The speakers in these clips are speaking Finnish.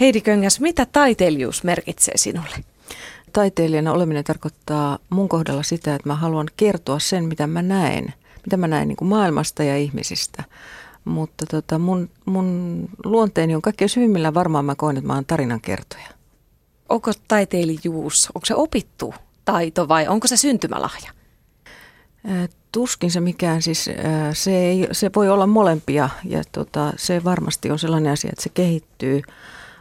Heidi Köngäs, mitä taiteilijuus merkitsee sinulle? Taiteilijana oleminen tarkoittaa mun kohdalla sitä, että mä haluan kertoa sen, mitä mä näen, mitä mä näen niin kuin maailmasta ja ihmisistä. Mutta tota, mun, mun luonteeni on kaikkein syvimmillä varmaan mä koen, että mä oon tarinankertoja. Onko taiteilijuus, onko se opittu taito vai onko se syntymälahja? Tuskin se mikään, siis se, ei, se voi olla molempia ja tota, se varmasti on sellainen asia, että se kehittyy.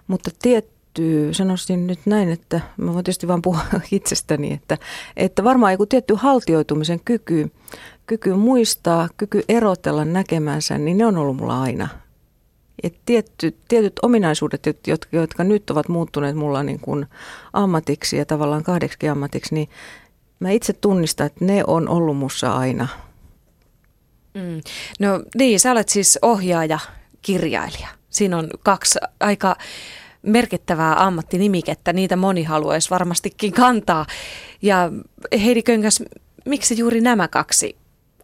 Mutta tietty, sanoisin nyt näin, että mä voin tietysti vaan puhua itsestäni, että, että varmaan joku tietty haltioitumisen kyky, kyky muistaa, kyky erotella näkemänsä, niin ne on ollut mulla aina. Et tietty, tietyt ominaisuudet, jotka, jotka nyt ovat muuttuneet mulla niin kuin ammatiksi ja tavallaan kahdeksi ammatiksi, niin mä itse tunnistan, että ne on ollut mussa aina. Mm. No niin, sä olet siis ohjaaja, kirjailija. Siinä on kaksi aika merkittävää ammattinimikettä, niitä moni haluaisi varmastikin kantaa. Ja Heidi Köngäs, miksi juuri nämä kaksi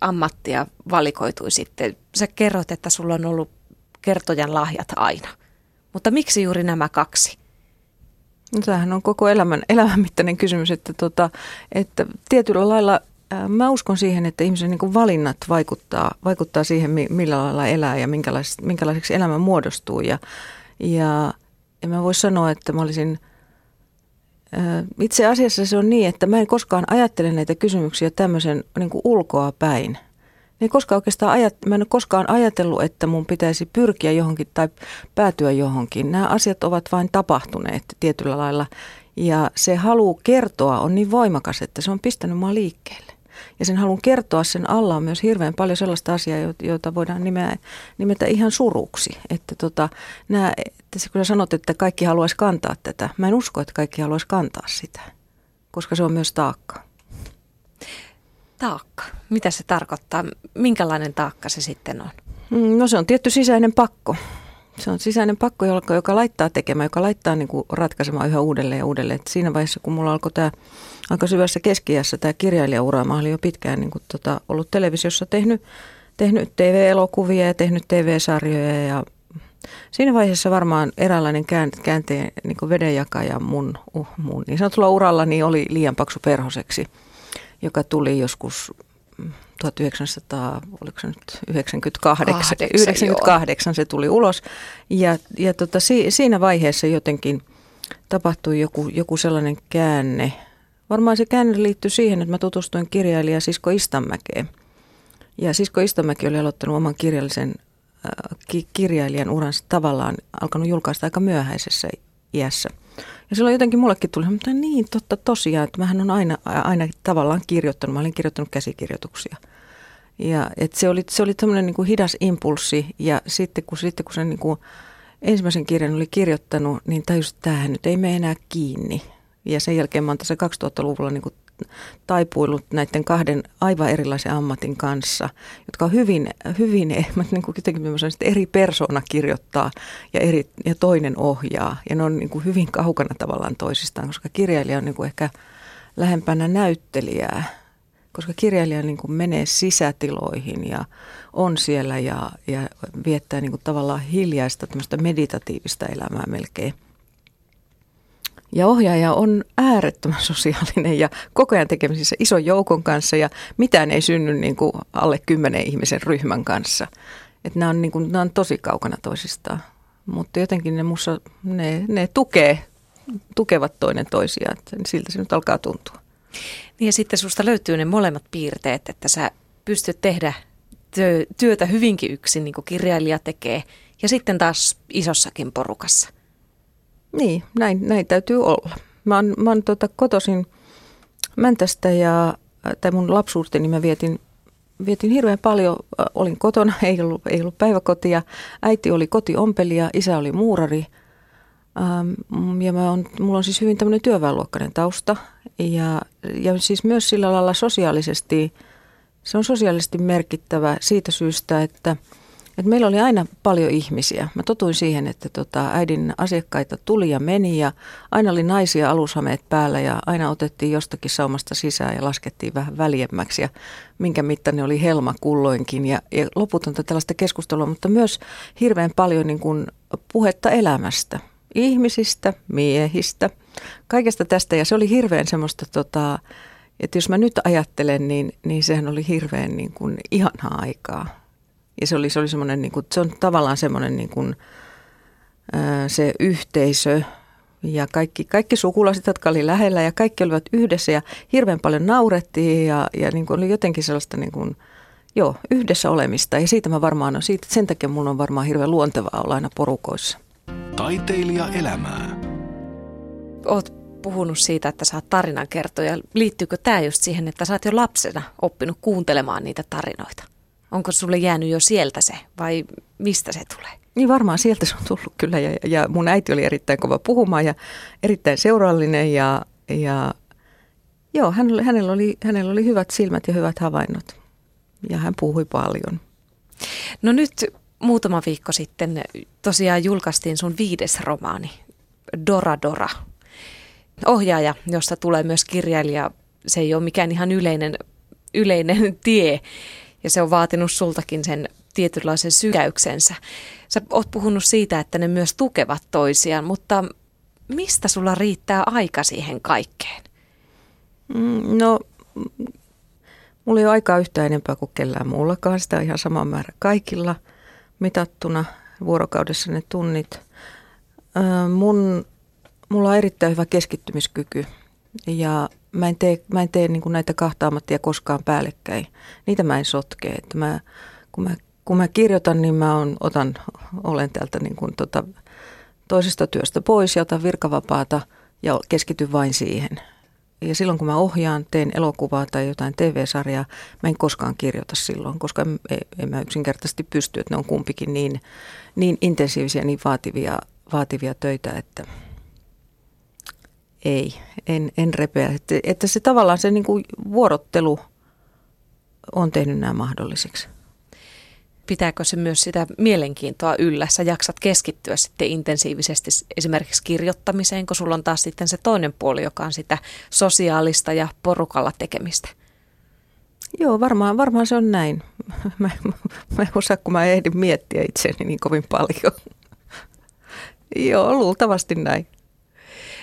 ammattia valikoitui sitten? Sä kerroit, että sulla on ollut kertojan lahjat aina. Mutta miksi juuri nämä kaksi? No, tämähän on koko elämän, elämän mittainen kysymys, että, tota, että tietyllä lailla mä uskon siihen, että ihmisen niin valinnat vaikuttaa, vaikuttaa siihen, millä lailla elää ja minkälaiseksi, minkälaiseksi elämä muodostuu. Ja, ja, ja mä voisin sanoa, että mä olisin, ää, itse asiassa se on niin, että mä en koskaan ajattele näitä kysymyksiä tämmöisen niin ulkoa päin – ei koskaan oikeastaan ajat, mä en ole koskaan ajatellut, että mun pitäisi pyrkiä johonkin tai päätyä johonkin. Nämä asiat ovat vain tapahtuneet tietyllä lailla. Ja se halu kertoa on niin voimakas, että se on pistänyt mua liikkeelle. Ja sen halun kertoa sen alla on myös hirveän paljon sellaista asiaa, joita voidaan nimeä, nimetä ihan suruksi. Että tota, nämä, että kun sä sanot, että kaikki haluaisi kantaa tätä, mä en usko, että kaikki haluaisi kantaa sitä, koska se on myös taakka taakka? Mitä se tarkoittaa? Minkälainen taakka se sitten on? Mm, no se on tietty sisäinen pakko. Se on sisäinen pakko, joka, joka laittaa tekemään, joka laittaa niin kuin ratkaisemaan yhä uudelleen ja uudelleen. Et siinä vaiheessa, kun mulla alkoi tämä aika syvässä keskiässä tämä kirjailijaura, mä olin jo pitkään niin kuin, tota, ollut televisiossa tehnyt, tehnyt TV-elokuvia ja tehnyt TV-sarjoja ja Siinä vaiheessa varmaan eräänlainen käänteen niin vedenjakaja mun, uh, mun niin sanotulla urallani oli liian paksu perhoseksi – joka tuli joskus 1900, oliko se nyt 98, 98 se tuli ulos. Ja, ja tota, si, siinä vaiheessa jotenkin tapahtui joku, joku sellainen käänne. Varmaan se käänne liittyi siihen, että mä tutustuin kirjailija Sisko Istanmäkeen. Ja Sisko Istanmäki oli aloittanut oman kirjallisen äh, ki, kirjailijan uransa tavallaan alkanut julkaista aika myöhäisessä iässä – ja silloin jotenkin mullekin tuli, että niin totta tosiaan, että mähän on aina, aina tavallaan kirjoittanut, mä olin kirjoittanut käsikirjoituksia. Ja et se oli, se oli tämmöinen niin hidas impulssi ja sitten kun, sitten kun se niin kuin ensimmäisen kirjan oli kirjoittanut, niin tajusin, että tämähän nyt ei mene enää kiinni. Ja sen jälkeen mä oon tässä 2000-luvulla niin kuin taipuillut näiden kahden aivan erilaisen ammatin kanssa, jotka on hyvin, hyvin niin kuin jotenkin sanoin, että eri persona kirjoittaa ja, eri, ja toinen ohjaa. Ja ne on niin kuin hyvin kaukana tavallaan toisistaan, koska kirjailija on niin kuin ehkä lähempänä näyttelijää, koska kirjailija niin kuin menee sisätiloihin ja on siellä ja, ja viettää niin kuin tavallaan hiljaista meditatiivista elämää melkein – ja ohjaaja on äärettömän sosiaalinen ja koko ajan tekemisissä ison joukon kanssa ja mitään ei synny niin kuin alle kymmenen ihmisen ryhmän kanssa. Että nämä, on niin kuin, nämä on tosi kaukana toisistaan, mutta jotenkin ne, mussa, ne, ne tukee, tukevat toinen toisiaan, että siltä se nyt alkaa tuntua. Niin ja sitten susta löytyy ne molemmat piirteet, että sä pystyt tehdä työtä hyvinkin yksin, niin kuin kirjailija tekee, ja sitten taas isossakin porukassa. Niin, näin, näin täytyy olla. Mä oon, mä oon tota, kotosin Mäntästä ja tai mun lapsuuteni mä vietin, vietin hirveän paljon. Olin kotona, ei ollut, ei ollut päiväkotia. Äiti oli kotiompelija, isä oli muurari. Ähm, ja mä on, mulla on siis hyvin tämmöinen työväenluokkainen tausta. Ja, ja siis myös sillä lailla sosiaalisesti, se on sosiaalisesti merkittävä siitä syystä, että – et meillä oli aina paljon ihmisiä. Mä totuin siihen, että tota, äidin asiakkaita tuli ja meni ja aina oli naisia alushameet päällä ja aina otettiin jostakin saumasta sisään ja laskettiin vähän väljemmäksi ja minkä mittainen oli helma kulloinkin ja, ja loputonta tällaista keskustelua, mutta myös hirveän paljon niin kuin puhetta elämästä. ihmisistä, miehistä, kaikesta tästä. Ja se oli hirveän semmoista, tota, että jos mä nyt ajattelen, niin, niin sehän oli hirveän niin kuin ihanaa aikaa. Ja se oli, se oli semmoinen, niin kuin, se on tavallaan semmoinen niin kuin, se yhteisö ja kaikki, kaikki sukulaiset, jotka oli lähellä ja kaikki olivat yhdessä ja hirveän paljon naurettiin ja, ja niin kuin oli jotenkin sellaista niin kuin, joo, yhdessä olemista. Ja siitä mä varmaan on, siitä, sen takia mun on varmaan hirveän luontevaa olla aina porukoissa. Taiteilija elämää. Oot puhunut siitä, että sä oot tarinankertoja. Liittyykö tämä just siihen, että sä oot jo lapsena oppinut kuuntelemaan niitä tarinoita? Onko sulle jäänyt jo sieltä se vai mistä se tulee? Niin varmaan sieltä se on tullut kyllä ja, ja mun äiti oli erittäin kova puhumaan ja erittäin seurallinen ja, ja joo, hänellä, hänellä, oli, hänellä oli hyvät silmät ja hyvät havainnot ja hän puhui paljon. No nyt muutama viikko sitten tosiaan julkaistiin sun viides romaani, Dora Dora. Ohjaaja, josta tulee myös kirjailija, se ei ole mikään ihan yleinen, yleinen tie ja se on vaatinut sultakin sen tietynlaisen sykäyksensä. Sä oot puhunut siitä, että ne myös tukevat toisiaan, mutta mistä sulla riittää aika siihen kaikkeen? Mm, no, mulla ei ole aikaa yhtään enempää kuin kellään muullakaan. Sitä on ihan sama määrä kaikilla mitattuna vuorokaudessa ne tunnit. Mun, mulla on erittäin hyvä keskittymiskyky ja mä en tee, mä en tee niin näitä kahta ammattia koskaan päällekkäin. Niitä mä en sotke. Että mä, kun, mä, kun mä kirjoitan, niin mä on, otan, olen täältä niin kuin tota, toisesta työstä pois ja otan virkavapaata ja keskityn vain siihen. Ja silloin kun mä ohjaan, teen elokuvaa tai jotain TV-sarjaa, mä en koskaan kirjoita silloin, koska en, en mä yksinkertaisesti pysty, että ne on kumpikin niin, niin intensiivisiä, niin vaativia, vaativia töitä, että – ei, en, en repeä. Että, että se tavallaan se niin kuin vuorottelu on tehnyt nämä mahdollisiksi. Pitääkö se myös sitä mielenkiintoa yllä? Sä jaksat keskittyä sitten intensiivisesti esimerkiksi kirjoittamiseen, kun sulla on taas sitten se toinen puoli, joka on sitä sosiaalista ja porukalla tekemistä. Joo, varmaan, varmaan se on näin. Mä, mä en osaa, kun mä ehdin miettiä itseäni niin kovin paljon. Joo, luultavasti näin.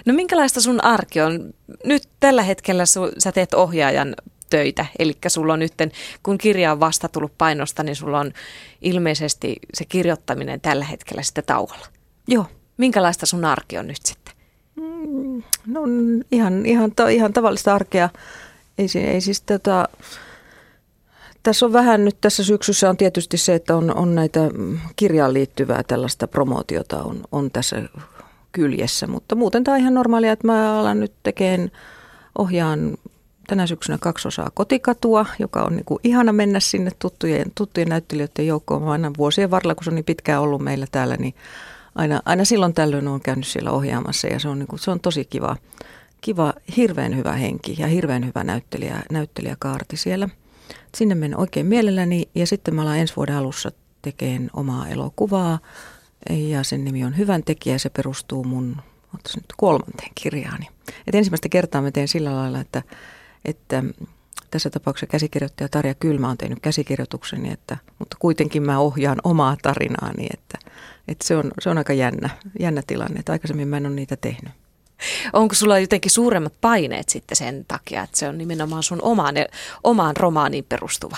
No minkälaista sun arki on? Nyt tällä hetkellä su, sä teet ohjaajan töitä, eli sulla on nyt, kun kirja on vasta tullut painosta, niin sulla on ilmeisesti se kirjoittaminen tällä hetkellä sitten tauolla. Joo. Minkälaista sun arki on nyt sitten? Mm, no ihan, ihan, to, ihan tavallista arkea. Ei, ei siis tota, tässä on vähän nyt tässä syksyssä on tietysti se, että on, on näitä kirjaan liittyvää tällaista promootiota on, on tässä kyljessä, mutta muuten tämä on ihan normaalia, että mä alan nyt tekemään, ohjaan tänä syksynä kaksi osaa kotikatua, joka on niin kuin ihana mennä sinne tuttujen, tuttujen näyttelijöiden joukkoon. Mä aina vuosien varrella, kun se on niin pitkään ollut meillä täällä, niin aina, aina silloin tällöin on käynyt siellä ohjaamassa ja se on, niin kuin, se on tosi kiva, kiva, hirveän hyvä henki ja hirveän hyvä näyttelijä, näyttelijäkaarti siellä. Sinne menen oikein mielelläni ja sitten mä alan ensi vuoden alussa tekemään omaa elokuvaa ja sen nimi on Hyvän tekijä se perustuu mun nyt kolmanteen kirjaani. Et ensimmäistä kertaa mä teen sillä lailla, että, että tässä tapauksessa käsikirjoittaja Tarja Kylmä on tehnyt käsikirjoitukseni, että, mutta kuitenkin mä ohjaan omaa tarinaani, että, että se, on, se on aika jännä, jännä tilanne, että aikaisemmin mä en ole niitä tehnyt. Onko sulla jotenkin suuremmat paineet sitten sen takia, että se on nimenomaan sun omaan, omaan romaaniin perustuva?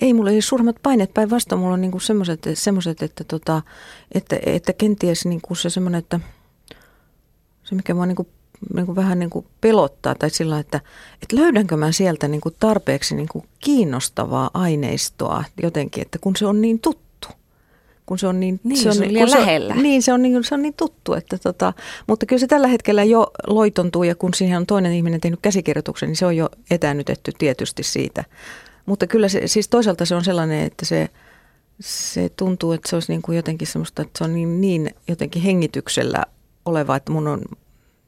Ei, mulla ei suuremmat paineet, päinvastoin mulla on niinku semmoiset, semmoiset että, tota, että, että kenties niinku se semmoinen, että se mikä mua niinku, niinku vähän niinku pelottaa tai sillä että, että löydänkö mä sieltä niinku tarpeeksi niinku kiinnostavaa aineistoa jotenkin, että kun se on niin tuttu kun se on niin, niin se on, se on liian lähellä. On, niin, se on niin, se on niin tuttu. Että tota, mutta kyllä se tällä hetkellä jo loitontuu ja kun siihen on toinen ihminen tehnyt käsikirjoituksen, niin se on jo etänytetty tietysti siitä mutta kyllä se, siis toisaalta se on sellainen, että se, se tuntuu, että se olisi niin kuin jotenkin semmoista, että se on niin, niin jotenkin hengityksellä oleva, että mun on,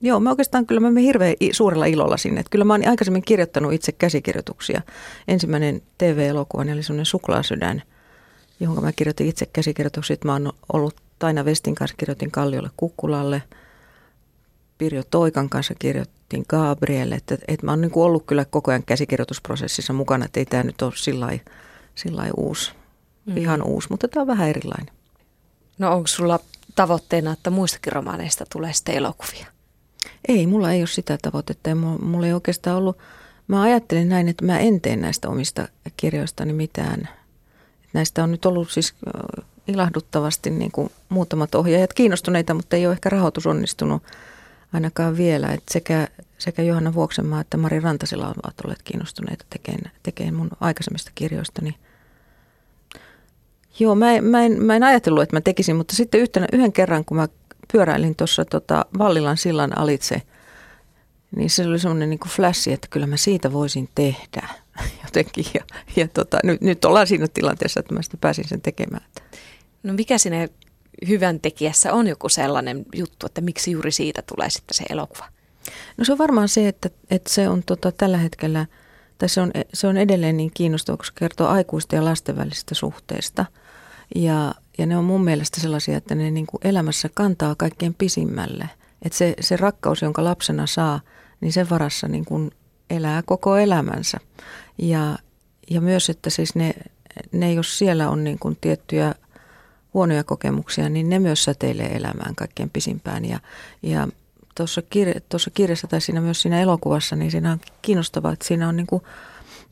joo mä oikeastaan kyllä mä menen hirveän suurella ilolla sinne. Että kyllä mä oon aikaisemmin kirjoittanut itse käsikirjoituksia. Ensimmäinen TV-elokuva oli semmoinen suklaasydän, johon mä kirjoitin itse käsikirjoituksia. Mä oon ollut Taina Westin kanssa, kirjoitin Kalliolle Kukkulalle – Pirjo Toikan kanssa kirjoittiin Gabrielle, että, että mä oon niin kuin ollut kyllä koko ajan käsikirjoitusprosessissa mukana, että ei tämä nyt ole sillä uusi, mm. ihan uusi, mutta tämä on vähän erilainen. No onko sulla tavoitteena, että muistakin romaaneista tulee sitten elokuvia? Ei, mulla ei ole sitä tavoitetta ja mulla ei oikeastaan ollut, mä ajattelin näin, että mä en tee näistä omista kirjoistani mitään. Näistä on nyt ollut siis ilahduttavasti niin kuin muutamat ohjaajat kiinnostuneita, mutta ei ole ehkä rahoitus onnistunut ainakaan vielä. Että sekä, sekä Johanna Vuoksenmaa että Mari Rantasila ovat olleet kiinnostuneita tekemään, tekemään mun aikaisemmista kirjoistani. Joo, mä en, mä, en, mä en ajatellut, että mä tekisin, mutta sitten yhtenä, yhden kerran, kun mä pyöräilin tuossa tota Vallilan sillan alitse, niin se oli semmoinen niin flashi, että kyllä mä siitä voisin tehdä jotenkin. Ja, ja tota, nyt, nyt ollaan siinä tilanteessa, että mä sitten pääsin sen tekemään. No mikä sinne hyvän tekijässä on joku sellainen juttu, että miksi juuri siitä tulee sitten se elokuva? No se on varmaan se, että, että se on tota, tällä hetkellä, tai se on, se on edelleen niin kiinnostava, koska se kertoo aikuisten ja lasten välisistä suhteista. Ja, ja ne on mun mielestä sellaisia, että ne niin kuin elämässä kantaa kaikkein pisimmälle. Että se, se rakkaus, jonka lapsena saa, niin sen varassa niin kuin elää koko elämänsä. Ja, ja myös, että siis ne, ne jos siellä on niin kuin tiettyjä huonoja kokemuksia, niin ne myös säteilee elämään kaikkein pisimpään. Ja, ja tuossa, kirja, tuossa kirjassa tai siinä myös siinä elokuvassa, niin siinä on kiinnostavaa, että siinä on, niin kuin,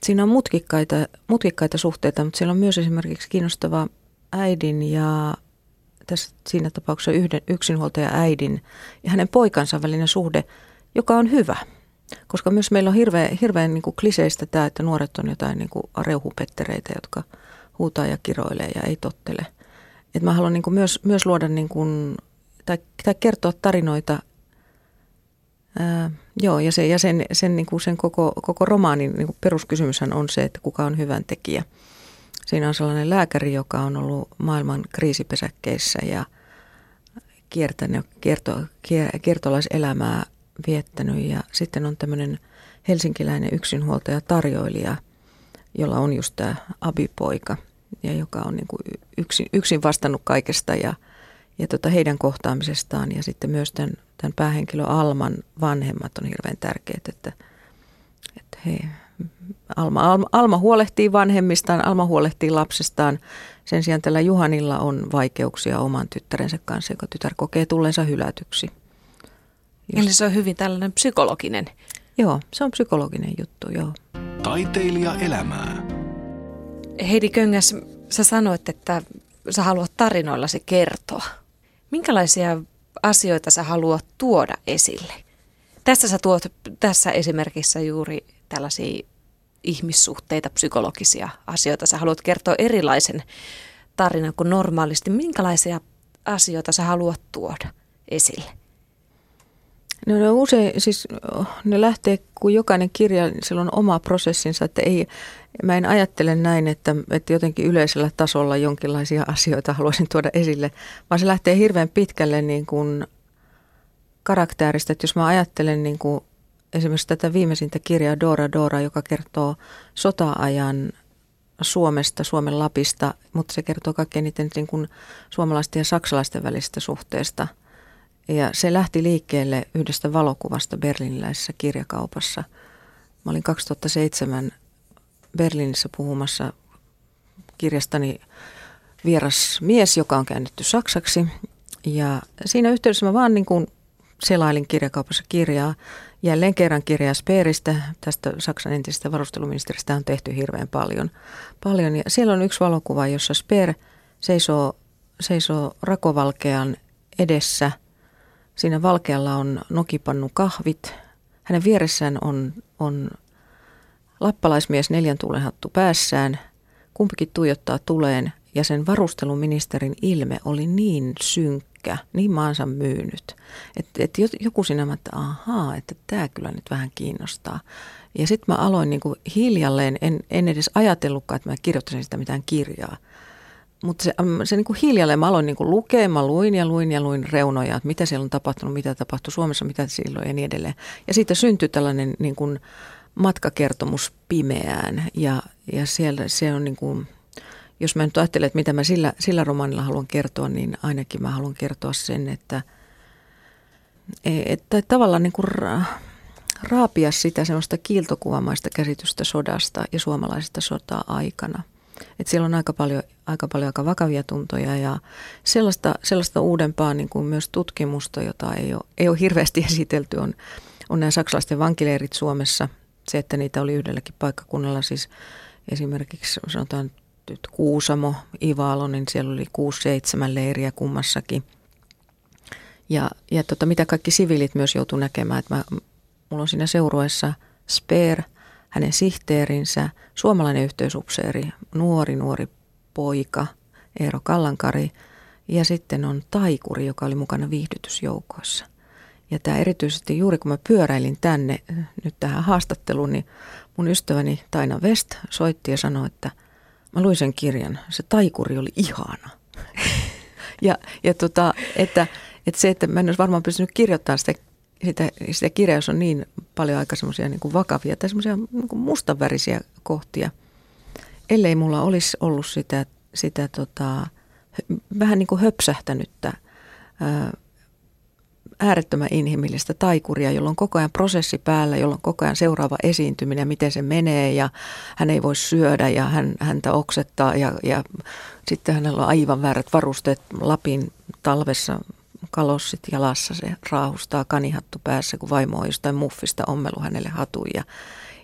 siinä on mutkikkaita, mutkikkaita suhteita, mutta siellä on myös esimerkiksi kiinnostava äidin ja tässä siinä tapauksessa yhden yksinhuoltaja äidin ja hänen poikansa välinen suhde, joka on hyvä. Koska myös meillä on hirveän, hirveän niin kuin kliseistä tämä, että nuoret on jotain niin kuin reuhupettereitä, jotka huutaa ja kiroilee ja ei tottele – että mä haluan niin kuin myös, myös luoda niin kuin, tai, tai kertoa tarinoita. Ää, joo, ja, se, ja sen, sen, niin kuin sen koko, koko romaanin niin kuin peruskysymyshän on se, että kuka on hyvän tekijä. Siinä on sellainen lääkäri, joka on ollut maailman kriisipesäkkeissä ja kiertänyt, kierto, kier, kiertolaiselämää viettänyt. Ja sitten on tämmöinen helsinkiläinen yksinhuoltaja tarjoilija, jolla on just tämä abipoika – ja joka on niin kuin yksin, yksin vastannut kaikesta ja, ja tota heidän kohtaamisestaan. Ja sitten myös tämän, tämän päähenkilö Alman vanhemmat on hirveän tärkeät, että, että he, Alma, Alma, Alma huolehtii vanhemmistaan, Alma huolehtii lapsestaan. Sen sijaan tällä Juhanilla on vaikeuksia oman tyttärensä kanssa, joka tytär kokee tulleensa hylätyksi. Just. Eli se on hyvin tällainen psykologinen. Joo, se on psykologinen juttu, joo. Taiteilija elämää. Heidi Köngäs, sä sanoit, että sä haluat tarinoillasi kertoa. Minkälaisia asioita sä haluat tuoda esille? Tässä sä tuot tässä esimerkissä juuri tällaisia ihmissuhteita, psykologisia asioita. Sä haluat kertoa erilaisen tarinan kuin normaalisti. Minkälaisia asioita sä haluat tuoda esille? No, no usein siis ne lähtee, kun jokainen kirja, niin sillä on oma prosessinsa, että ei, mä en ajattele näin, että, että jotenkin yleisellä tasolla jonkinlaisia asioita haluaisin tuoda esille, vaan se lähtee hirveän pitkälle niin kuin karakterista, että jos mä ajattelen niin kuin esimerkiksi tätä viimeisintä kirjaa Dora Dora, joka kertoo sota-ajan Suomesta, Suomen Lapista, mutta se kertoo kaikkein niiden niin kuin suomalaisten ja saksalaisten välisestä suhteesta – ja se lähti liikkeelle yhdestä valokuvasta berliniläisessä kirjakaupassa. Mä olin 2007 Berliinissä puhumassa kirjastani vieras mies, joka on käännetty saksaksi. Ja siinä yhteydessä mä vaan niin kuin selailin kirjakaupassa kirjaa. Jälleen kerran kirjaa Speeristä, tästä Saksan entisestä varusteluministeristä on tehty hirveän paljon. paljon. Ja siellä on yksi valokuva, jossa Speer seisoo, seisoo rakovalkean edessä – Siinä valkealla on nokipannu kahvit. Hänen vieressään on, on lappalaismies neljän tuulenhattu päässään. Kumpikin tuijottaa tuleen ja sen varusteluministerin ilme oli niin synkkä, niin maansa myynyt. Että et joku siinä että ahaa, että tämä kyllä nyt vähän kiinnostaa. Ja sitten mä aloin niinku hiljalleen, en, en edes ajatellutkaan, että mä kirjoittaisin sitä mitään kirjaa – mutta se, se niin kuin hiljalleen mä aloin niin kuin lukea, mä luin ja luin ja luin reunoja, että mitä siellä on tapahtunut, mitä tapahtui Suomessa, mitä silloin ja niin edelleen. Ja siitä syntyi tällainen niin kuin matkakertomus pimeään ja, ja siellä se on niin kuin, jos mä nyt ajattelen, että mitä mä sillä, sillä romaanilla haluan kertoa, niin ainakin mä haluan kertoa sen, että, että tavallaan niin kuin raapia sitä semmoista kiiltokuvamaista käsitystä sodasta ja suomalaisesta sotaa aikana – Et siellä on aika paljon, aika paljon aika vakavia tuntoja ja sellaista, sellaista uudempaa niin kuin myös tutkimusta, jota ei ole, ei ole hirveästi esitelty, on, on nämä saksalaisten vankileirit Suomessa. Se, että niitä oli yhdelläkin paikkakunnalla, siis esimerkiksi sanotaan nyt Kuusamo, Ivalo, niin siellä oli 6-7 leiriä kummassakin. Ja, ja tota, mitä kaikki siviilit myös joutuu näkemään, että mä, mulla on siinä seurueessa Speer, hänen sihteerinsä, suomalainen yhteysupseeri, nuori nuori poika, Eero Kallankari, ja sitten on taikuri, joka oli mukana viihdytysjoukoissa. Ja tämä erityisesti juuri kun mä pyöräilin tänne nyt tähän haastatteluun, niin mun ystäväni Taina West soitti ja sanoi, että mä luin sen kirjan. Se taikuri oli ihana. ja ja tota, että, että se, että mä en olisi varmaan pystynyt kirjoittamaan sitä, sitä, sitä kirjaa, jos on niin paljon aika semmoisia niin vakavia tai semmoisia niin mustanvärisiä kohtia, ellei mulla olisi ollut sitä, sitä tota, vähän niin kuin höpsähtänyttä ää, äärettömän inhimillistä taikuria, jolla on koko ajan prosessi päällä, jolla on koko ajan seuraava esiintyminen, miten se menee ja hän ei voi syödä ja hän, häntä oksettaa ja, ja sitten hänellä on aivan väärät varusteet Lapin talvessa kalossit jalassa, se raahustaa kanihattu päässä, kun vaimo on jostain muffista ommelu hänelle hatun ja,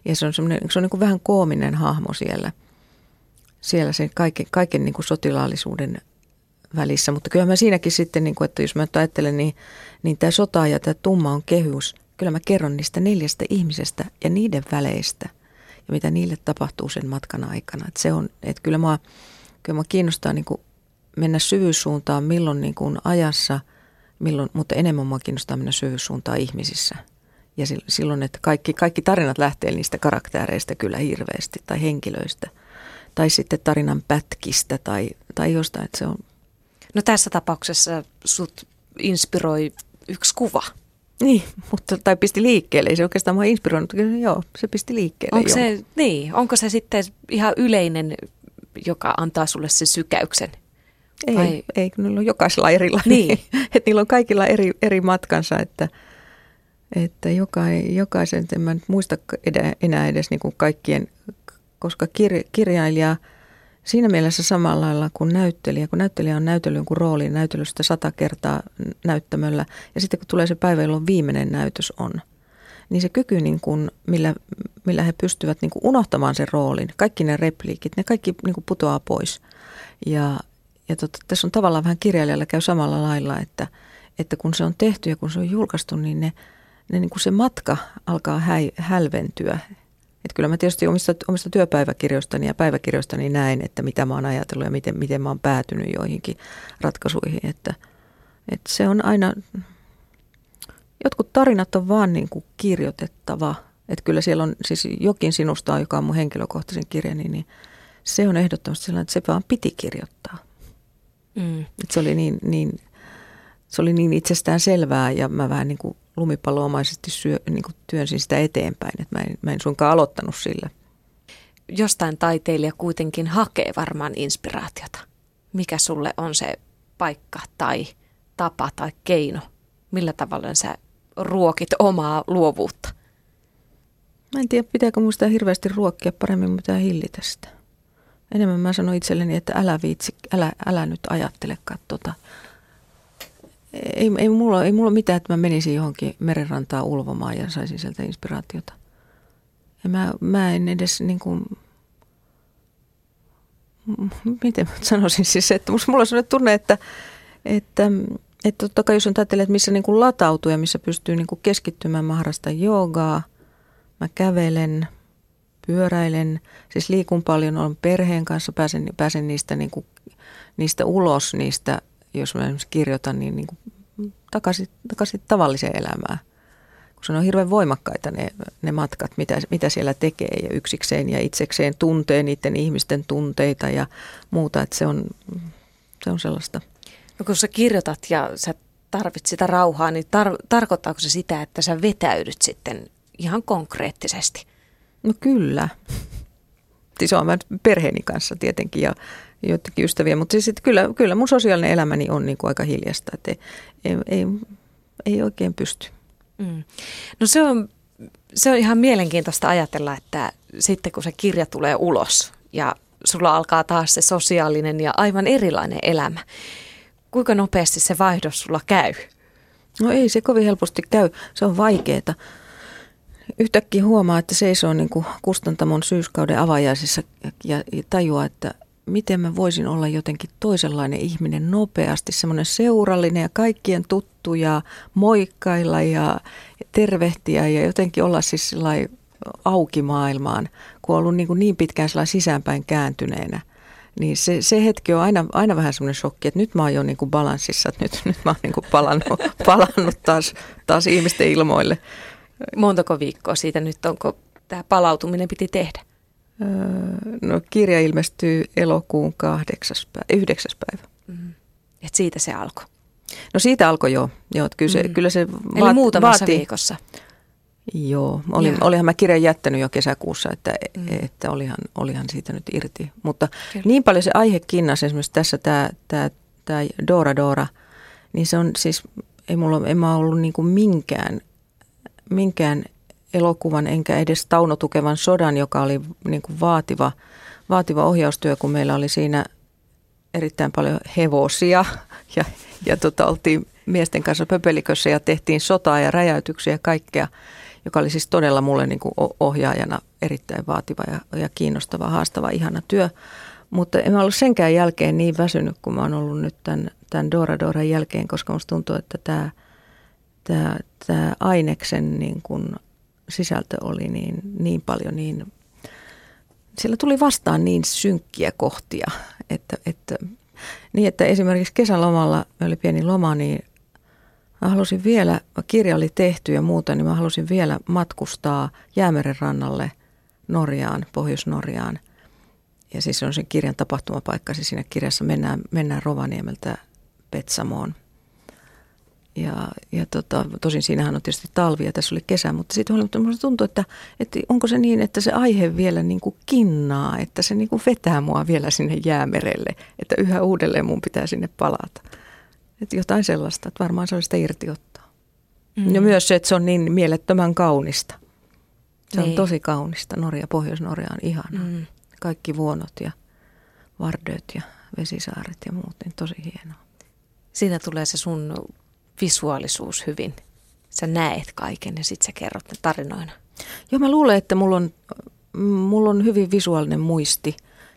ja se on, se on niin kuin vähän koominen hahmo siellä, siellä sen kaiken, kaiken niin kuin sotilaallisuuden välissä. Mutta kyllä mä siinäkin sitten, niin kuin, että jos mä ajattelen, niin, niin tämä sota ja tämä tumma on kehys. Kyllä mä kerron niistä neljästä ihmisestä ja niiden väleistä ja mitä niille tapahtuu sen matkan aikana. Että se on, että kyllä mä, kyllä mä kiinnostaa niin kuin mennä syvyyssuuntaan milloin niin kuin ajassa, milloin, mutta enemmän mua kiinnostaa mennä syvyyssuuntaan ihmisissä. Ja silloin, että kaikki, kaikki tarinat lähtee niistä karaktereista kyllä hirveästi tai henkilöistä. Tai sitten tarinan pätkistä tai, tai jostain, että se on, No tässä tapauksessa sut inspiroi yksi kuva. Niin, mutta, tai pisti liikkeelle. Ei se oikeastaan mua inspiroinut, joo, se pisti liikkeelle. Onko se, niin, onko se sitten ihan yleinen, joka antaa sulle sen sykäyksen? Ei, Vai? ei kun niillä on jokaisella erilla. Niin. että niillä on kaikilla eri, eri matkansa, että, että joka, jokaisen, en mä muista enää edes niin kuin kaikkien, koska kir, kirjailija – siinä mielessä samalla lailla kuin näyttelijä, kun näyttelijä on näytellyt jonkun roolin näytelystä sata kertaa näyttämöllä ja sitten kun tulee se päivä, jolloin viimeinen näytös on, niin se kyky, niin kuin, millä, millä he pystyvät niin kuin unohtamaan sen roolin, kaikki ne repliikit, ne kaikki niin kuin putoaa pois. Ja, ja tota, tässä on tavallaan vähän kirjailijalla käy samalla lailla, että, että kun se on tehty ja kun se on julkaistu, niin ne, ne niin kuin se matka alkaa häi, hälventyä että kyllä mä tietysti omista, omista työpäiväkirjoistani ja päiväkirjoistani näen, että mitä mä oon ajatellut ja miten, miten mä oon päätynyt joihinkin ratkaisuihin. Että, että se on aina, jotkut tarinat on vaan niin kuin kirjoitettava. Että kyllä siellä on siis jokin sinusta, joka on mun henkilökohtaisen kirjani, niin se on ehdottomasti sellainen, että se vaan piti kirjoittaa. Mm. Että se oli niin, niin, se oli niin itsestään selvää ja mä vähän niin kuin lumipalloomaisesti syö, niin kuin työnsin sitä eteenpäin, että mä en, mä en suinkaan aloittanut sillä. Jostain taiteilija kuitenkin hakee varmaan inspiraatiota. Mikä sulle on se paikka tai tapa tai keino? Millä tavalla sä ruokit omaa luovuutta? Mä en tiedä, pitääkö muista hirveästi ruokkia paremmin, mutta hillitä sitä. Enemmän mä sanon itselleni, että älä viitsi, älä, älä nyt ajattelekaan tota ei, ei, mulla, ei mulla mitään, että mä menisin johonkin merenrantaan ulvomaan ja saisin sieltä inspiraatiota. Ja mä, mä en edes niin kuin, miten mä sanoisin siis, että mulla on sellainen tunne, että, että, että totta kai jos on ajattelee, että missä niin kuin latautuu ja missä pystyy niin kuin keskittymään, mä harrastan joogaa, mä kävelen, pyöräilen, siis liikun paljon, olen perheen kanssa, pääsen, pääsen niistä, niin kuin, niistä ulos, niistä jos mä esimerkiksi kirjoitan, niin, niin kuin takaisin, takaisin tavalliseen elämään. Kun se on hirveän voimakkaita ne, ne matkat, mitä, mitä siellä tekee ja yksikseen ja itsekseen tuntee niiden ihmisten tunteita ja muuta, että se on, se on sellaista. No kun sä kirjoitat ja sä tarvit sitä rauhaa, niin tar- tarkoittaako se sitä, että sä vetäydyt sitten ihan konkreettisesti? No kyllä. Siis on perheeni kanssa tietenkin ja joitakin ystäviä, mutta siis kyllä, kyllä mun sosiaalinen elämäni on niin kuin aika hiljasta, että ei, ei, ei, ei oikein pysty. Mm. No se on, se on ihan mielenkiintoista ajatella, että sitten kun se kirja tulee ulos ja sulla alkaa taas se sosiaalinen ja aivan erilainen elämä. Kuinka nopeasti se vaihdos sulla käy? No ei se kovin helposti käy, se on vaikeeta. Yhtäkkiä huomaa, että seisoo niin kuin kustantamon syyskauden avajaisissa ja tajua, että miten mä voisin olla jotenkin toisenlainen ihminen nopeasti, semmoinen seurallinen ja kaikkien tuttu ja moikkailla ja tervehtiä ja jotenkin olla siis auki maailmaan, kun on ollut niin, kuin niin pitkään sisäänpäin kääntyneenä. Niin se, se hetki on aina, aina vähän semmoinen shokki, että nyt mä oon jo niin kuin balanssissa, että nyt, nyt mä oon niin kuin palannut, palannut taas, taas ihmisten ilmoille. Montako viikkoa siitä nyt onko tämä palautuminen piti tehdä? Öö, no kirja ilmestyy elokuun kahdeksas päivä, yhdeksäs päivä. Mm. Et siitä se alkoi? No siitä alkoi jo. jo kyllä, se, mm. kyllä se vaat, Eli muutamassa vaati, viikossa? Joo, olin, olihan mä kirjan jättänyt jo kesäkuussa, että, mm. että olihan, olihan siitä nyt irti. Mutta Kyllä. niin paljon se aihe kinnasi esimerkiksi tässä tämä, tämä, tämä Dora Dora, niin se on siis, ei mulla en mä ollut niin kuin minkään, minkään elokuvan enkä edes Tauno Tukevan sodan, joka oli niin kuin vaativa, vaativa ohjaustyö, kun meillä oli siinä erittäin paljon hevosia ja, ja tota, oltiin miesten kanssa pöpelikössä ja tehtiin sotaa ja räjäytyksiä ja kaikkea – joka oli siis todella mulle niin kuin ohjaajana erittäin vaativa ja, ja kiinnostava, haastava, ihana työ. Mutta en ollut senkään jälkeen niin väsynyt kuin mä oon ollut nyt tämän, tämän Dora Doran jälkeen, koska musta tuntuu, että tämä, tämä, tämä aineksen niin kuin sisältö oli niin, niin paljon niin, siellä tuli vastaan niin synkkiä kohtia, että, että niin, että esimerkiksi kesälomalla, oli pieni loma, niin Mä halusin vielä, kirja oli tehty ja muuta, niin mä halusin vielä matkustaa Jäämeren rannalle Norjaan, Pohjois-Norjaan. Ja siis on sen kirjan tapahtumapaikka, siis siinä kirjassa mennään, mennään Rovaniemeltä Petsamoon. Ja, ja tota, tosin siinähän on tietysti talvi ja tässä oli kesä, mutta sitten huolimatta minusta tuntuu, että, että onko se niin, että se aihe vielä niin kuin kinnaa, että se niin kuin vetää mua vielä sinne jäämerelle, että yhä uudelleen mun pitää sinne palata. Että jotain sellaista, että varmaan se on sitä irtiottaa. Mm. Ja myös se, että se on niin mielettömän kaunista. Se niin. on tosi kaunista. Norja, Pohjois-Norja on ihana. Mm. Kaikki vuonot ja vardöt ja vesisaaret ja muut, niin tosi hienoa. Siinä tulee se sun visuaalisuus hyvin. Sä näet kaiken ja sitten sä kerrot ne tarinoina. Joo, mä luulen, että mulla on, mulla on hyvin visuaalinen muisti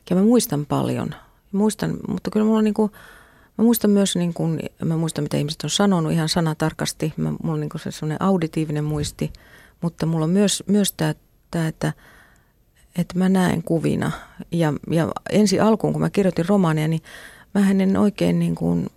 ja mä muistan paljon. Muistan, mutta kyllä mulla on niin kuin, Mä muistan myös, niin kun, mä muistan mitä ihmiset on sanonut ihan sanatarkasti. Mä, mulla on niin se sellainen auditiivinen muisti, mutta mulla on myös, myös tämä että, että mä näen kuvina. Ja, ja ensi alkuun, kun mä kirjoitin romaania, niin mä en oikein niin kuin,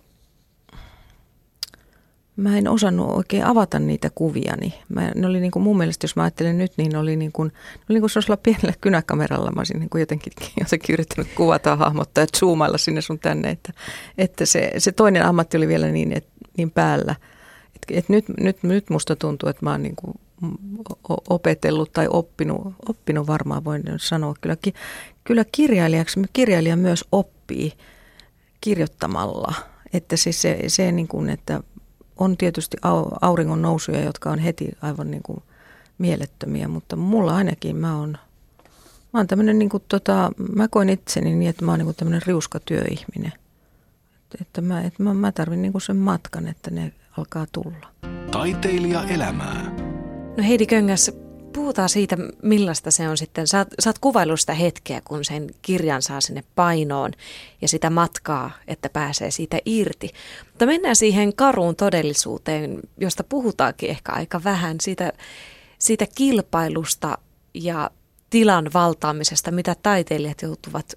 mä en osannut oikein avata niitä kuvia. Mä, ne oli niin kuin mun mielestä, jos mä ajattelen nyt, niin ne oli niin kuin, ne oli niin kuin pienellä kynäkameralla. Mä olisin niin kuin jotenkin, jotenkin yrittänyt kuvata, hahmottaa ja zoomailla sinne sun tänne. Että, että se, se toinen ammatti oli vielä niin, et, niin päällä. Että et nyt, nyt, nyt musta tuntuu, että mä oon niin kuin opetellut tai oppinut, oppinut varmaan voin sanoa. Kyllä, kyllä kirjailijaksi, kirjailija myös oppii kirjoittamalla. Että siis se, se niin kuin, että on tietysti auringon nousuja, jotka on heti aivan niin kuin mielettömiä, mutta mulla ainakin mä oon, mä oon tämmönen niin kuin tota, mä koin itseni niin, että mä oon niin kuin tämmönen riuskatyöihminen. Että, että mä, että mä, mä tarvin niin kuin sen matkan, että ne alkaa tulla. Taiteilija elämää. No Heidi Köngäs, puhutaan siitä, millaista se on sitten. Sä, sä oot kuvaillut sitä hetkeä, kun sen kirjan saa sinne painoon ja sitä matkaa, että pääsee siitä irti. Mutta mennään siihen karuun todellisuuteen, josta puhutaankin ehkä aika vähän, siitä, siitä kilpailusta ja tilan valtaamisesta, mitä taiteilijat joutuvat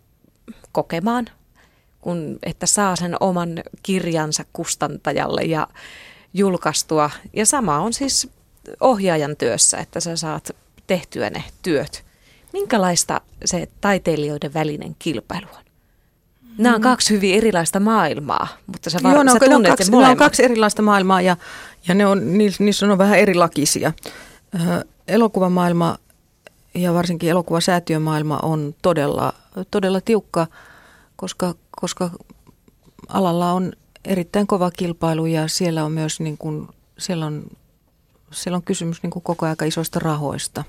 kokemaan, kun, että saa sen oman kirjansa kustantajalle ja julkaistua. Ja sama on siis ohjaajan työssä, että sä saat tehtyä ne työt. Minkälaista se taiteilijoiden välinen kilpailu on? Nämä on kaksi hyvin erilaista maailmaa, mutta sä, var- Joo, no, sä tunnet ne on, kaksi, ne on kaksi erilaista maailmaa ja, ja ne on, niissä on vähän erilakisia. Äh, elokuvamaailma ja varsinkin elokuvasäätiömaailma on todella, todella tiukka, koska, koska alalla on erittäin kova kilpailu ja siellä on myös niin kuin, siellä on siellä on kysymys niin kuin koko ajan isoista rahoista.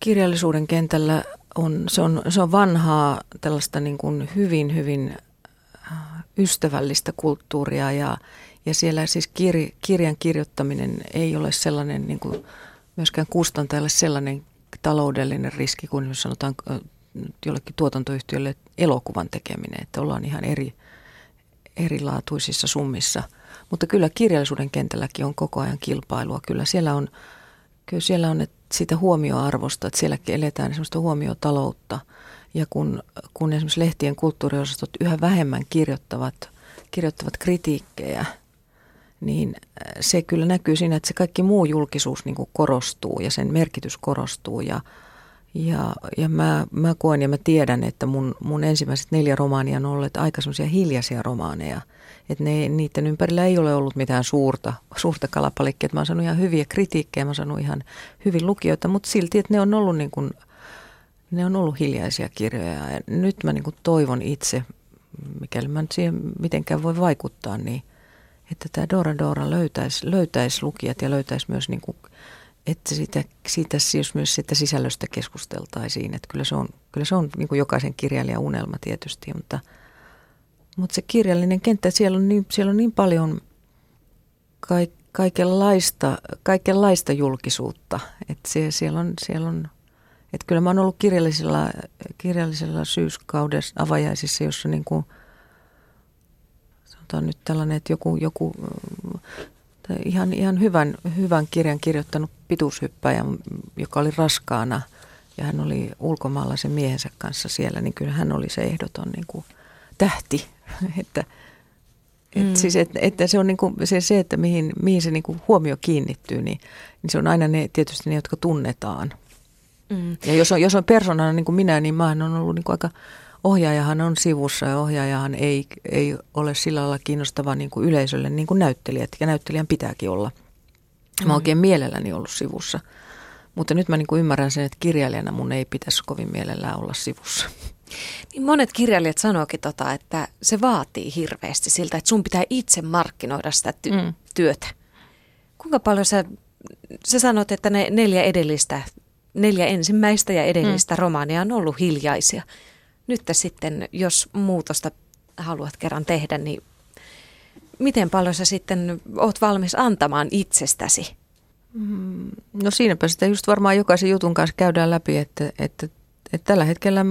Kirjallisuuden kentällä on, se, on, se on vanhaa tällaista niin kuin hyvin, hyvin äh, ystävällistä kulttuuria ja, ja siellä siis kir, kirjan kirjoittaminen ei ole sellainen niin kuin myöskään kustantajalle sellainen taloudellinen riski kuin jos sanotaan äh, jollekin tuotantoyhtiölle elokuvan tekeminen, että ollaan ihan eri, erilaatuisissa summissa. Mutta kyllä kirjallisuuden kentälläkin on koko ajan kilpailua. Kyllä siellä on, kyllä siellä on että siitä huomioarvosta, että sielläkin eletään sellaista huomiotaloutta. Ja kun, kun esimerkiksi lehtien kulttuuriosastot yhä vähemmän kirjoittavat, kirjoittavat kritiikkejä, niin se kyllä näkyy siinä, että se kaikki muu julkisuus niin korostuu ja sen merkitys korostuu. Ja, ja, ja mä, mä koen ja mä tiedän, että mun, mun ensimmäiset neljä romaania on olleet aika semmoisia hiljaisia romaaneja. Että ne, niiden ympärillä ei ole ollut mitään suurta, suurta kalapalikkia. Mä oon saanut ihan hyviä kritiikkejä, mä oon saanut ihan hyvin lukijoita, mutta silti, että ne on ollut niin kuin, ne on ollut hiljaisia kirjoja. Ja nyt mä niin kuin toivon itse, mikäli mä nyt siihen mitenkään voi vaikuttaa, niin että tämä Dora Dora löytäisi, löytäisi lukijat ja löytäisi myös niin kuin että siitä, siitä jos myös sitä sisällöstä keskusteltaisiin. Että kyllä se on, kyllä se on niin kuin jokaisen kirjailijan unelma tietysti, mutta, mutta se kirjallinen kenttä, siellä on niin, siellä on niin paljon kaik, kaikenlaista, kaikenlaista julkisuutta. Että se, siellä on, siellä on, että kyllä mä oon ollut kirjallisella, kirjallisella syyskauden avajaisissa, jossa niin kuin, sanotaan nyt tällainen, että joku, joku ihan, ihan hyvän, hyvän kirjan kirjoittanut pituushyppäjä, joka oli raskaana ja hän oli ulkomaalaisen miehensä kanssa siellä, niin kyllä hän oli se ehdoton niin kuin tähti. että, et mm. siis, et, että se on niin kuin, se, se, että mihin, mihin se niin kuin huomio kiinnittyy, niin, niin se on aina ne, tietysti ne, jotka tunnetaan. Mm. Ja jos on, jos on persoonana niin kuin minä, niin mä on ollut niin kuin aika ohjaajahan on sivussa ja ohjaajahan ei, ei ole sillä lailla kiinnostava niin kuin yleisölle niin kuin näyttelijät ja näyttelijän pitääkin olla. Mä oon oikein mielelläni ollut sivussa. Mutta nyt mä niin kuin ymmärrän sen, että kirjailijana mun ei pitäisi kovin mielellään olla sivussa. Niin monet kirjailijat sanookin tota, että se vaatii hirveästi siltä, että sun pitää itse markkinoida sitä ty- mm. työtä. Kuinka paljon sä, sä sanot, että ne neljä edellistä, neljä ensimmäistä ja edellistä mm. romaania on ollut hiljaisia nyt sitten, jos muutosta haluat kerran tehdä, niin miten paljon sä sitten oot valmis antamaan itsestäsi? Mm, no siinäpä sitä just varmaan jokaisen jutun kanssa käydään läpi, että, että, että tällä hetkellä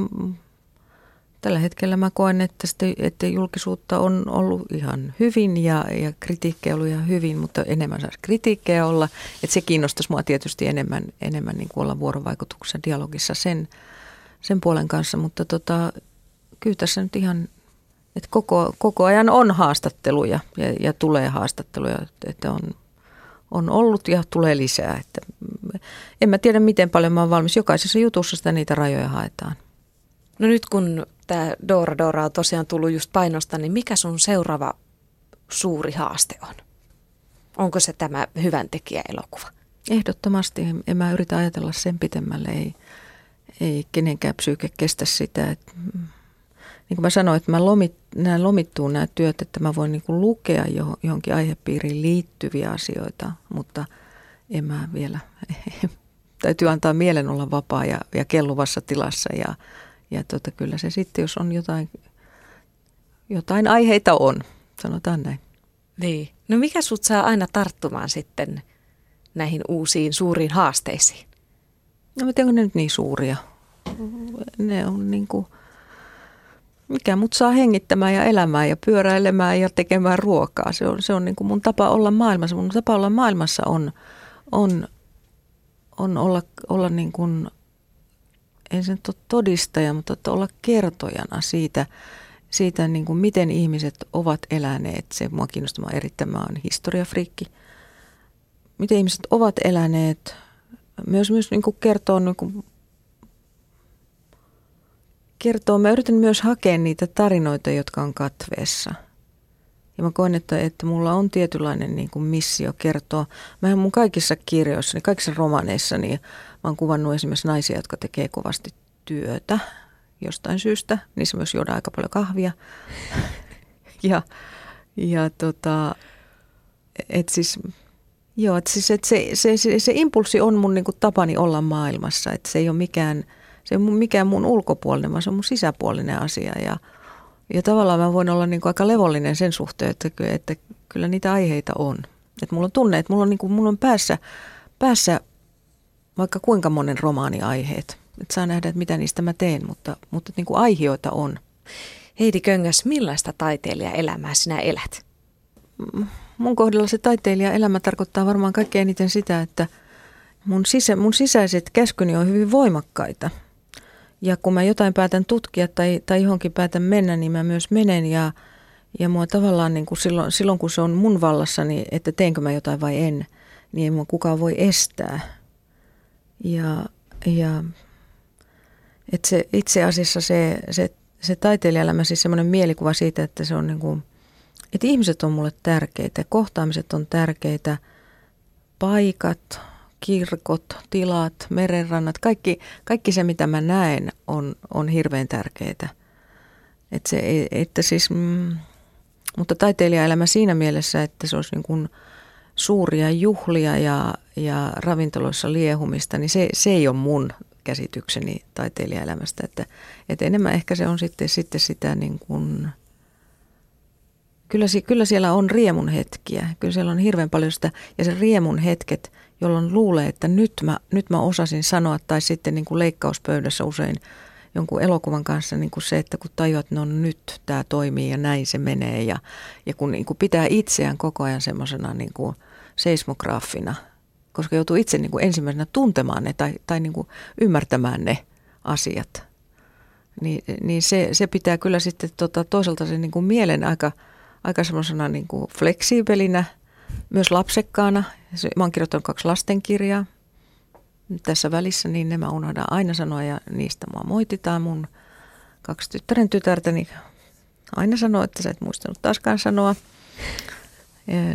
Tällä hetkellä mä koen, että, sitä, että julkisuutta on ollut ihan hyvin ja, ja kritiikkejä ollut ihan hyvin, mutta enemmän saisi kritiikkejä olla. Että se kiinnostaisi mua tietysti enemmän, enemmän niin kuin olla vuorovaikutuksessa dialogissa sen, sen puolen kanssa, mutta tota, kyllä tässä nyt ihan, että koko, koko ajan on haastatteluja ja, ja tulee haastatteluja, että on, on ollut ja tulee lisää. Että en mä tiedä, miten paljon mä oon valmis. Jokaisessa jutussa sitä niitä rajoja haetaan. No nyt kun tämä Dora Dora on tosiaan tullut just painosta, niin mikä sun seuraava suuri haaste on? Onko se tämä hyvän tekijä-elokuva? Ehdottomasti. En mä yritä ajatella sen pitemmälle. Ei, ei kenenkään psyyke kestä sitä. Että, niin kuin mä sanoin, että mä lomit, nämä lomittuu nämä työt, että mä voin niin kuin lukea johonkin aihepiiriin liittyviä asioita, mutta en mä vielä, täytyy antaa mielen olla vapaa ja, ja kelluvassa tilassa ja, ja tota, kyllä se sitten, jos on jotain, jotain aiheita on, sanotaan näin. Niin. No mikä sut saa aina tarttumaan sitten näihin uusiin suuriin haasteisiin? No mä tiedän, ne nyt niin suuria. Ne on niin kuin, mikä mut saa hengittämään ja elämään ja pyöräilemään ja tekemään ruokaa. Se on, se on niin kuin mun tapa olla maailmassa. Mun tapa olla maailmassa on, on, on olla, olla niin kuin, en sen todistaja, mutta että olla kertojana siitä, siitä niin kuin miten ihmiset ovat eläneet. Se mua kiinnostaa erittäin, mä historiafriikki. Miten ihmiset ovat eläneet – myös, myös niin kuin kertoo, niin kuin, kertoo, mä yritän myös hakea niitä tarinoita, jotka on katveessa. Ja mä koen, että, että mulla on tietynlainen niin kuin missio kertoa. Mä mun kaikissa kirjoissa, niin kaikissa romaneissa, niin mä oon kuvannut esimerkiksi naisia, jotka tekee kovasti työtä jostain syystä. Niissä myös juodaan aika paljon kahvia. ja ja tota, et siis Joo, että siis, että se, se, se, se impulssi on mun niin kuin tapani olla maailmassa, että se ei ole mikään, se ei ole mikään mun ulkopuolinen, vaan se on mun sisäpuolinen asia. Ja, ja tavallaan mä voin olla niin kuin aika levollinen sen suhteen, että, että kyllä niitä aiheita on. Että mulla on tunne, että mulla on, niin kuin, mulla on päässä, päässä vaikka kuinka monen romaaniaiheet. Että saa nähdä, että mitä niistä mä teen, mutta, mutta niin kuin aiheita on. Heidi Köngäs, millaista taiteilijaelämää sinä elät? Mun kohdalla se taiteilijaelämä tarkoittaa varmaan kaikkein eniten sitä, että mun, sisä, mun sisäiset käskyni on hyvin voimakkaita. Ja kun mä jotain päätän tutkia tai, tai johonkin päätän mennä, niin mä myös menen ja, ja mua tavallaan niin kuin silloin, silloin, kun se on mun vallassa, niin että teenkö mä jotain vai en, niin ei mua kukaan voi estää. Ja, ja että se, itse asiassa se, se, se taiteilijaelämä, siis semmoinen mielikuva siitä, että se on niin kuin, että ihmiset on mulle tärkeitä, kohtaamiset on tärkeitä, paikat, kirkot, tilat, merenrannat, kaikki, kaikki se mitä mä näen on, on hirveän tärkeää. Että se, että siis, mm, mutta taiteilijaelämä siinä mielessä, että se olisi niin kuin suuria juhlia ja, ja ravintoloissa liehumista, niin se, se ei ole mun käsitykseni taiteilijaelämästä. Että, että enemmän ehkä se on sitten, sitten sitä niin kuin, kyllä, kyllä siellä on riemun hetkiä. Kyllä siellä on hirveän paljon sitä, ja se riemun hetket, jolloin luulee, että nyt mä, nyt mä osasin sanoa, tai sitten niin kuin leikkauspöydässä usein jonkun elokuvan kanssa niin kuin se, että kun tajuat, että no nyt tämä toimii ja näin se menee, ja, ja kun niin kuin pitää itseään koko ajan semmoisena niin seismograafina – koska joutuu itse niin kuin ensimmäisenä tuntemaan ne tai, tai niin kuin ymmärtämään ne asiat. Niin, niin se, se pitää kyllä sitten tota, toisaalta sen niin kuin mielen aika, aika semmoisena niin kuin fleksiibelinä, myös lapsekkaana. Mä oon kirjoittanut kaksi lastenkirjaa tässä välissä, niin ne mä unohdan aina sanoa ja niistä mua moititaan. Mun kaksi tyttären tytärtäni aina sanoo, että sä et muistanut taaskaan sanoa.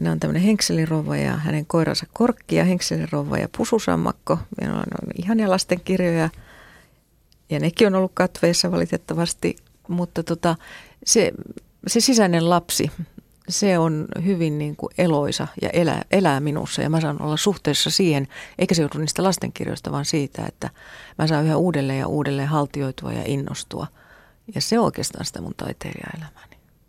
Ne on tämmöinen henkselirouva ja hänen koiransa Korkki ja henkselirouva ja Pususammakko. Meillä on, on ihania lastenkirjoja ja nekin on ollut katveissa valitettavasti, mutta tota, se, se sisäinen lapsi, se on hyvin niin kuin eloisa ja elää, elää minussa ja mä saan olla suhteessa siihen, eikä se joudu niistä lastenkirjoista, vaan siitä, että mä saan yhä uudelleen ja uudelleen haltioitua ja innostua. Ja se on oikeastaan sitä mun taiteilijaelämääni.